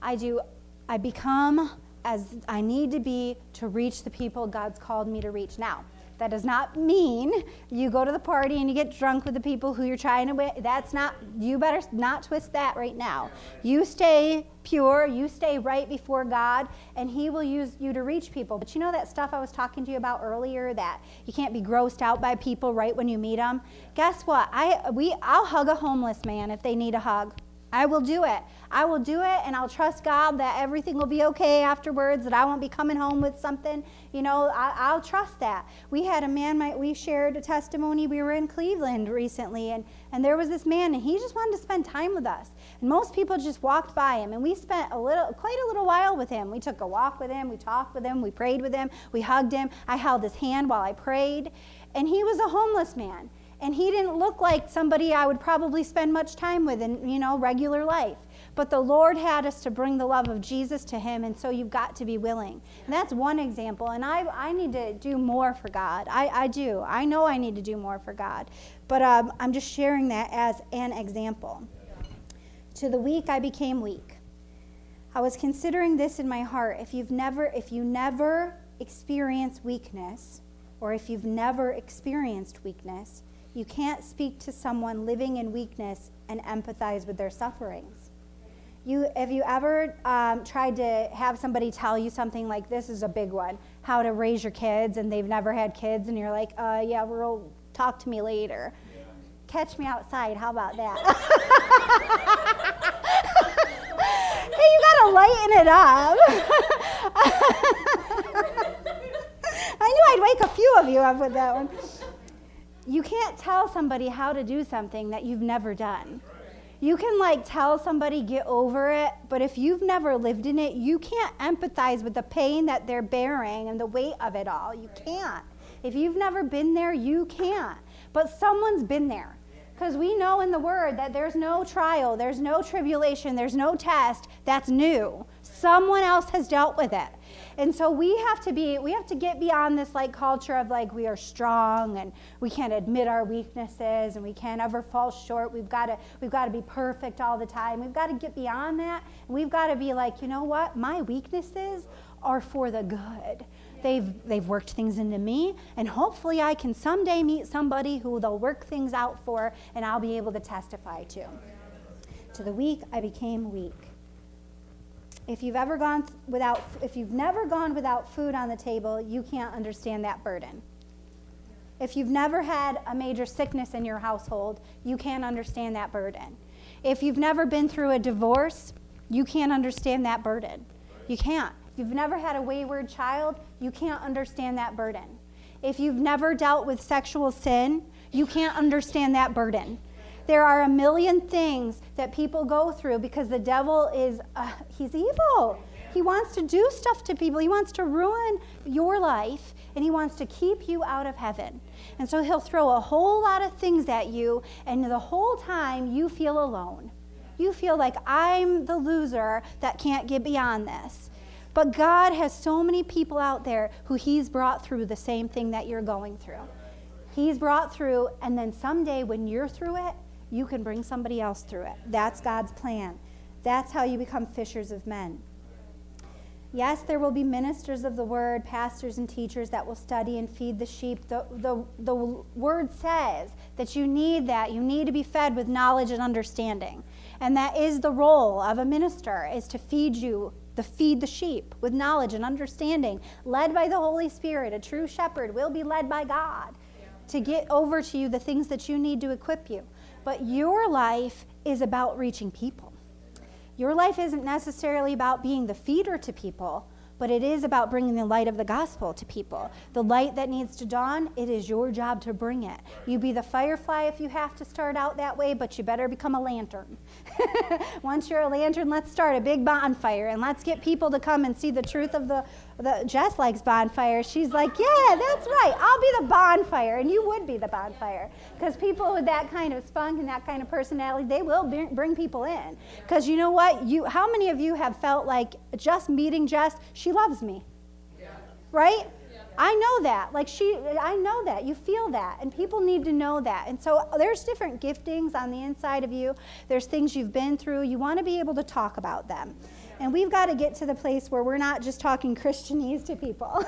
I do I become as I need to be to reach the people God's called me to reach. Now, that does not mean you go to the party and you get drunk with the people who you're trying to win. That's not, you better not twist that right now. You stay pure, you stay right before God, and He will use you to reach people. But you know that stuff I was talking to you about earlier that you can't be grossed out by people right when you meet them? Guess what? I, we, I'll hug a homeless man if they need a hug. I will do it. I will do it, and I'll trust God that everything will be okay afterwards, that I won't be coming home with something. You know, I, will trust that. We had a man, my, we shared a testimony. We were in Cleveland recently, and, and there was this man, and he just wanted to spend time with us. And most people just walked by him, and we spent a little, quite a little while with him. We took a walk with him, we talked with him, we prayed with him, we hugged him. I held his hand while I prayed, and he was a homeless man and he didn't look like somebody I would probably spend much time with in, you know, regular life. But the Lord had us to bring the love of Jesus to him, and so you've got to be willing. And that's one example. And I, I need to do more for God. I, I do. I know I need to do more for God. But um, I'm just sharing that as an example. To the weak, I became weak. I was considering this in my heart. If you've never, if you never experience weakness, or if you've never experienced weakness, you can't speak to someone living in weakness and empathize with their sufferings. You, have you ever um, tried to have somebody tell you something like this is a big one, how to raise your kids, and they've never had kids, and you're like, uh, yeah, we'll talk to me later. Yeah. Catch me outside. How about that? hey, you gotta lighten it up. I knew I'd wake a few of you up with that one you can't tell somebody how to do something that you've never done. You can like tell somebody get over it, but if you've never lived in it, you can't empathize with the pain that they're bearing and the weight of it all. You can't. If you've never been there, you can't. But someone's been there. Because we know in the Word that there's no trial, there's no tribulation, there's no test that's new. Someone else has dealt with it. And so we have to be, we have to get beyond this like culture of like we are strong and we can't admit our weaknesses and we can't ever fall short. We've got to, we've got to be perfect all the time. We've got to get beyond that. We've got to be like, you know what? My weaknesses are for the good. They've, they've worked things into me, and hopefully I can someday meet somebody who they'll work things out for, and I'll be able to testify to. To the weak, I became weak. If you've ever gone without, if you've never gone without food on the table, you can't understand that burden. If you've never had a major sickness in your household, you can't understand that burden. If you've never been through a divorce, you can't understand that burden. You can't. If you've never had a wayward child, you can't understand that burden. If you've never dealt with sexual sin, you can't understand that burden. There are a million things that people go through because the devil is, uh, he's evil. He wants to do stuff to people. He wants to ruin your life and he wants to keep you out of heaven. And so he'll throw a whole lot of things at you, and the whole time you feel alone. You feel like I'm the loser that can't get beyond this. But God has so many people out there who He's brought through the same thing that you're going through. He's brought through, and then someday when you're through it, you can bring somebody else through it. That's God's plan. That's how you become fishers of men. Yes, there will be ministers of the word, pastors and teachers that will study and feed the sheep. The, the, the word says that you need that. You need to be fed with knowledge and understanding. And that is the role of a minister, is to feed you, the feed the sheep with knowledge and understanding, led by the Holy Spirit. A true shepherd will be led by God to get over to you the things that you need to equip you. But your life is about reaching people. Your life isn't necessarily about being the feeder to people, but it is about bringing the light of the gospel to people. The light that needs to dawn, it is your job to bring it. You be the firefly if you have to start out that way, but you better become a lantern. Once you're a lantern, let's start a big bonfire and let's get people to come and see the truth of the, the Jess likes bonfire. She's like, yeah, that's right. I'll be the bonfire, and you would be the bonfire because people with that kind of spunk and that kind of personality, they will bring people in. Because you know what? You, how many of you have felt like just meeting Jess? She she loves me. Yeah. Right? Yeah. I know that. Like she I know that. You feel that. And people need to know that. And so uh, there's different giftings on the inside of you. There's things you've been through. You want to be able to talk about them. And we've got to get to the place where we're not just talking Christianese to people.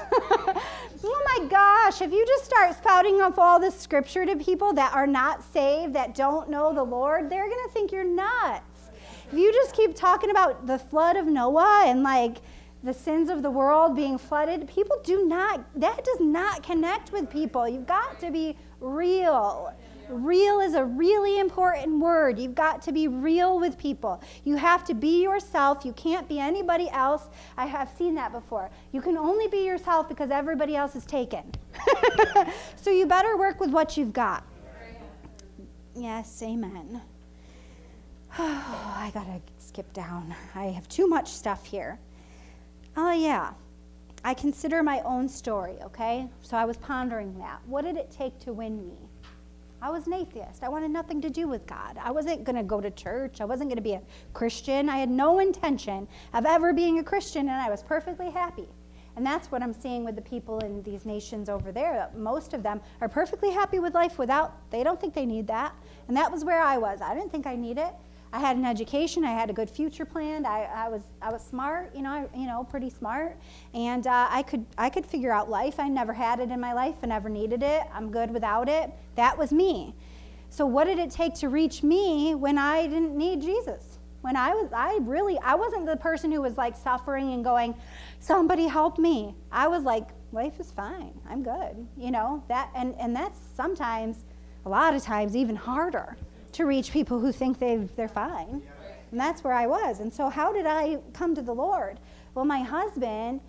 oh my gosh, if you just start spouting off all this scripture to people that are not saved, that don't know the Lord, they're going to think you're nuts. If you just keep talking about the flood of Noah and like the sins of the world being flooded, people do not, that does not connect with people. You've got to be real, Real is a really important word. You've got to be real with people. You have to be yourself. You can't be anybody else. I have seen that before. You can only be yourself because everybody else is taken. so you better work with what you've got. Yes, amen. Oh, I gotta skip down. I have too much stuff here. Oh, yeah. I consider my own story, okay? So I was pondering that. What did it take to win me? I was an atheist. I wanted nothing to do with God. I wasn't going to go to church. I wasn't going to be a Christian. I had no intention of ever being a Christian, and I was perfectly happy. And that's what I'm seeing with the people in these nations over there. Most of them are perfectly happy with life without, they don't think they need that. And that was where I was. I didn't think I need it. I had an education. I had a good future planned. I, I was I was smart, you know, I, you know, pretty smart, and uh, I could I could figure out life. I never had it in my life. I never needed it. I'm good without it. That was me. So what did it take to reach me when I didn't need Jesus? When I was I really I wasn't the person who was like suffering and going, somebody help me. I was like, life is fine. I'm good. You know that and and that's sometimes a lot of times even harder to reach people who think they've, they're fine. And that's where I was. And so, how did I come to the Lord? Well, my husband,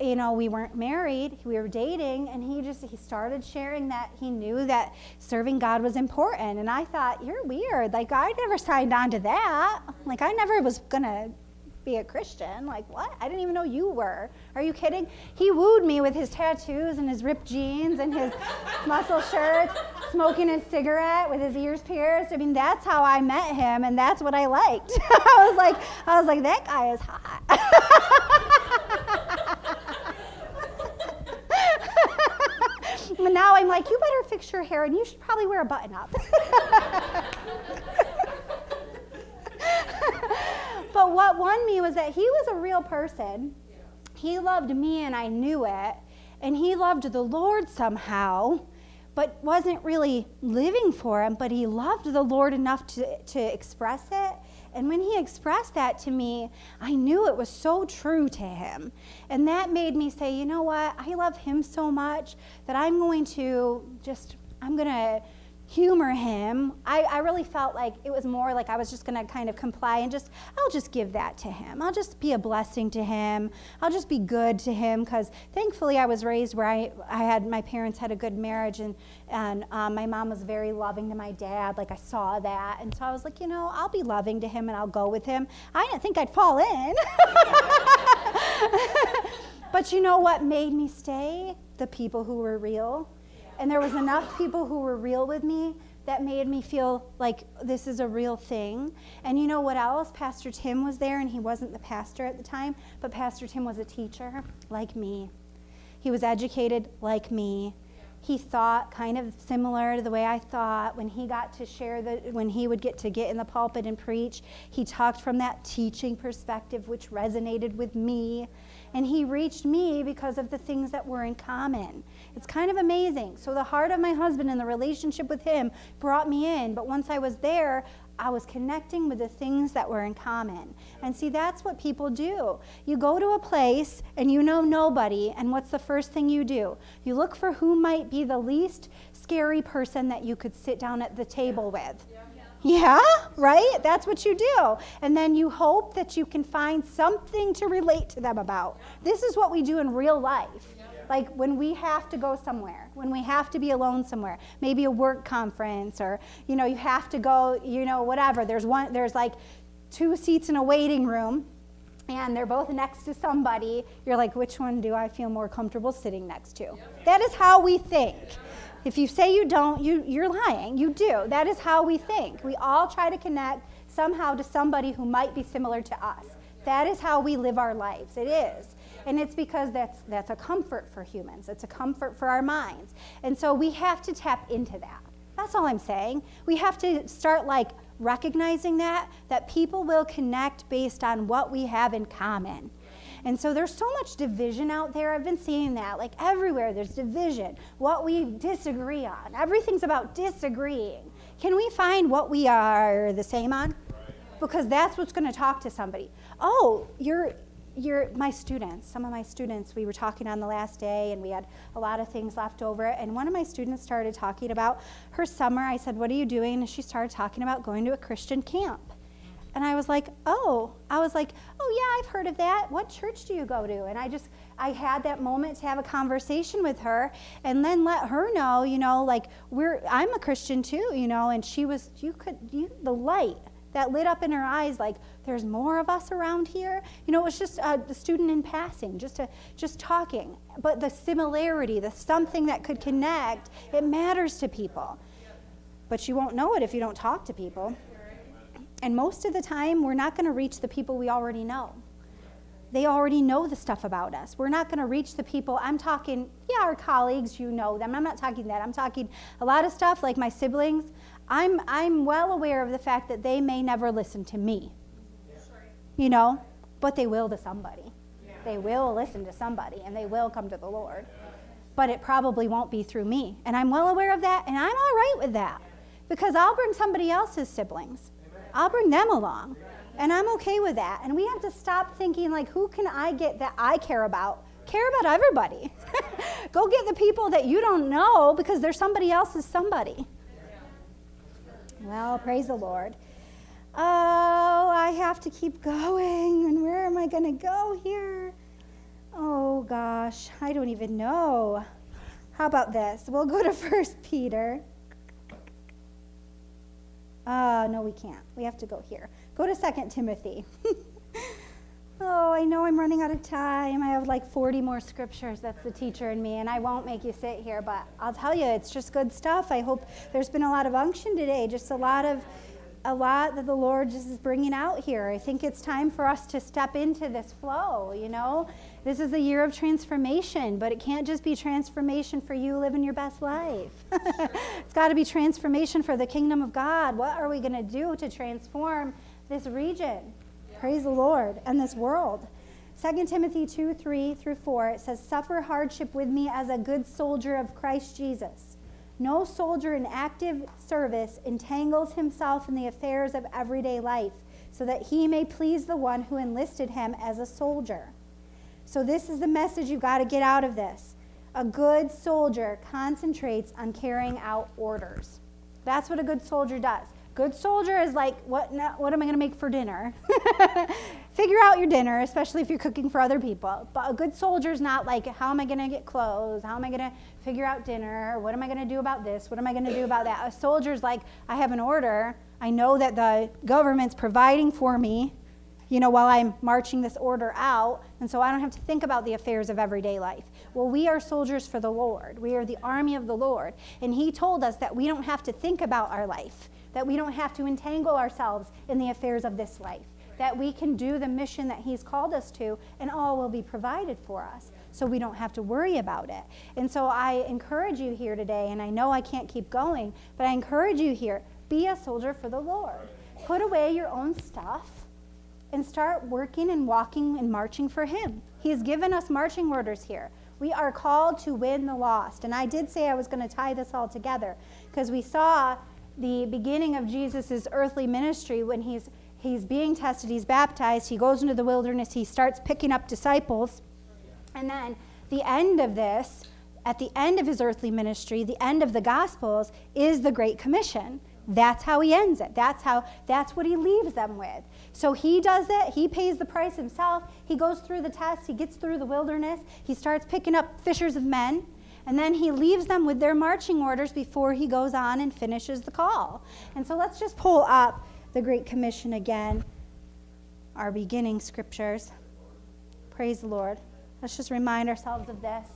you know, we weren't married, we were dating, and he just he started sharing that he knew that serving God was important. And I thought, you're weird. Like I never signed on to that. Like I never was gonna be a Christian. Like, what? I didn't even know you were. Are you kidding? He wooed me with his tattoos and his ripped jeans and his muscle shirts, smoking a cigarette with his ears pierced. I mean, that's how I met him, and that's what I liked. I was like, I was like, that guy is hot. but now I'm like, you better fix your hair, and you should probably wear a button up. but what won me was that he was a real person. He loved me, and I knew it. And he loved the Lord somehow, but wasn't really living for him. But he loved the Lord enough to, to express it. And when he expressed that to me, I knew it was so true to him. And that made me say, you know what? I love him so much that I'm going to just, I'm going to humor him. I, I really felt like it was more like I was just going to kind of comply and just, I'll just give that to him. I'll just be a blessing to him. I'll just be good to him because thankfully I was raised where I, I had, my parents had a good marriage and, and um, my mom was very loving to my dad. Like I saw that. And so I was like, you know, I'll be loving to him and I'll go with him. I didn't think I'd fall in. but you know what made me stay? The people who were real and there was enough people who were real with me that made me feel like this is a real thing. And you know what else? Pastor Tim was there, and he wasn't the pastor at the time, but Pastor Tim was a teacher like me. He was educated like me. He thought kind of similar to the way I thought when he got to share the when he would get to get in the pulpit and preach. He talked from that teaching perspective, which resonated with me. And he reached me because of the things that were in common. It's kind of amazing. So the heart of my husband and the relationship with him brought me in. But once I was there, I was connecting with the things that were in common. And see, that's what people do. You go to a place and you know nobody, and what's the first thing you do? You look for who might be the least scary person that you could sit down at the table with. Yeah, right? That's what you do. And then you hope that you can find something to relate to them about. This is what we do in real life. Like when we have to go somewhere, when we have to be alone somewhere, maybe a work conference or, you know, you have to go, you know, whatever. There's one, there's like two seats in a waiting room and they're both next to somebody. You're like, which one do I feel more comfortable sitting next to? That is how we think. If you say you don't, you, you're lying. You do. That is how we think. We all try to connect somehow to somebody who might be similar to us. That is how we live our lives. It is. And it's because that's, that's a comfort for humans, it's a comfort for our minds. And so we have to tap into that. That's all I'm saying. We have to start like recognizing that, that people will connect based on what we have in common. And so there's so much division out there. I've been seeing that. Like everywhere, there's division. What we disagree on. Everything's about disagreeing. Can we find what we are the same on? Because that's what's going to talk to somebody. Oh, you're you're my students, some of my students, we were talking on the last day and we had a lot of things left over. And one of my students started talking about her summer. I said, What are you doing? And she started talking about going to a Christian camp. And I was like, Oh, I was like, Oh, yeah, I've heard of that. What church do you go to? And I just, I had that moment to have a conversation with her and then let her know, you know, like, we're, I'm a Christian too, you know, and she was, you could, you, the light that lit up in her eyes like there's more of us around here you know it was just a, the student in passing just a, just talking but the similarity the something that could connect it matters to people but you won't know it if you don't talk to people and most of the time we're not going to reach the people we already know they already know the stuff about us. We're not going to reach the people. I'm talking, yeah, our colleagues, you know them. I'm not talking that. I'm talking a lot of stuff like my siblings. I'm, I'm well aware of the fact that they may never listen to me. You know, but they will to somebody. They will listen to somebody and they will come to the Lord. But it probably won't be through me. And I'm well aware of that and I'm all right with that because I'll bring somebody else's siblings. I'll bring them along. And I'm okay with that. And we have to stop thinking, like, who can I get that I care about? Care about everybody. Go get the people that you don't know because they're somebody else's somebody. Well, praise the Lord. Oh, I have to keep going. And where am I going to go here? Oh, gosh, I don't even know. How about this? We'll go to First Peter. Uh, no, we can't. We have to go here. Go to Second Timothy. oh, I know I'm running out of time. I have like 40 more scriptures. That's the teacher in me, and I won't make you sit here, but I'll tell you, it's just good stuff. I hope there's been a lot of unction today, just a lot of a lot that the Lord just is bringing out here. I think it's time for us to step into this flow, you know? This is the year of transformation, but it can't just be transformation for you living your best life. it's got to be transformation for the kingdom of God. What are we going to do to transform this region? Praise the Lord and this world. 2 Timothy 2 3 through 4, it says, Suffer hardship with me as a good soldier of Christ Jesus. No soldier in active service entangles himself in the affairs of everyday life, so that he may please the one who enlisted him as a soldier. So, this is the message you've got to get out of this. A good soldier concentrates on carrying out orders. That's what a good soldier does. Good soldier is like, what, what am I going to make for dinner? Figure out your dinner, especially if you're cooking for other people. But a good soldier is not like, how am I going to get clothes? How am I going to figure out dinner? What am I going to do about this? What am I going to do about that? A soldier's like, I have an order. I know that the government's providing for me you know, while I'm marching this order out, and so I don't have to think about the affairs of everyday life. Well, we are soldiers for the Lord. We are the army of the Lord. And He told us that we don't have to think about our life, that we don't have to entangle ourselves in the affairs of this life, that we can do the mission that He's called us to, and all will be provided for us. So we don't have to worry about it. And so I encourage you here today, and I know I can't keep going, but I encourage you here be a soldier for the Lord. Put away your own stuff and start working and walking and marching for Him. He's given us marching orders here. We are called to win the lost. And I did say I was going to tie this all together because we saw the beginning of Jesus' earthly ministry when he's, he's being tested, he's baptized, he goes into the wilderness, he starts picking up disciples. And then the end of this, at the end of his earthly ministry, the end of the Gospels, is the Great Commission. That's how he ends it. That's how that's what he leaves them with. So he does it, he pays the price himself. He goes through the test, he gets through the wilderness, he starts picking up fishers of men, and then he leaves them with their marching orders before he goes on and finishes the call. And so let's just pull up the Great Commission again, our beginning scriptures. Praise the Lord. Let's just remind ourselves of this.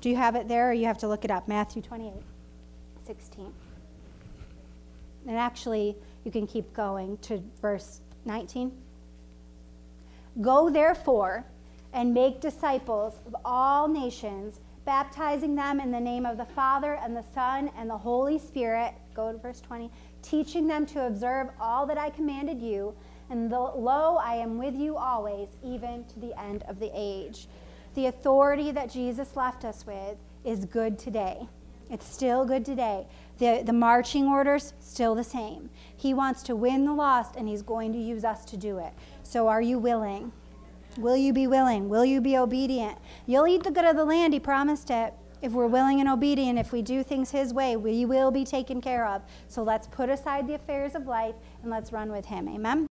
Do you have it there, or you have to look it up? Matthew 28, 16. And actually, you can keep going to verse 19. Go therefore and make disciples of all nations, baptizing them in the name of the Father and the Son and the Holy Spirit. Go to verse 20. Teaching them to observe all that I commanded you. And lo, I am with you always, even to the end of the age. The authority that Jesus left us with is good today. It's still good today. The, the marching orders, still the same. He wants to win the lost, and he's going to use us to do it. So, are you willing? Will you be willing? Will you be obedient? You'll eat the good of the land, he promised it. If we're willing and obedient, if we do things his way, we will be taken care of. So let's put aside the affairs of life and let's run with him. Amen.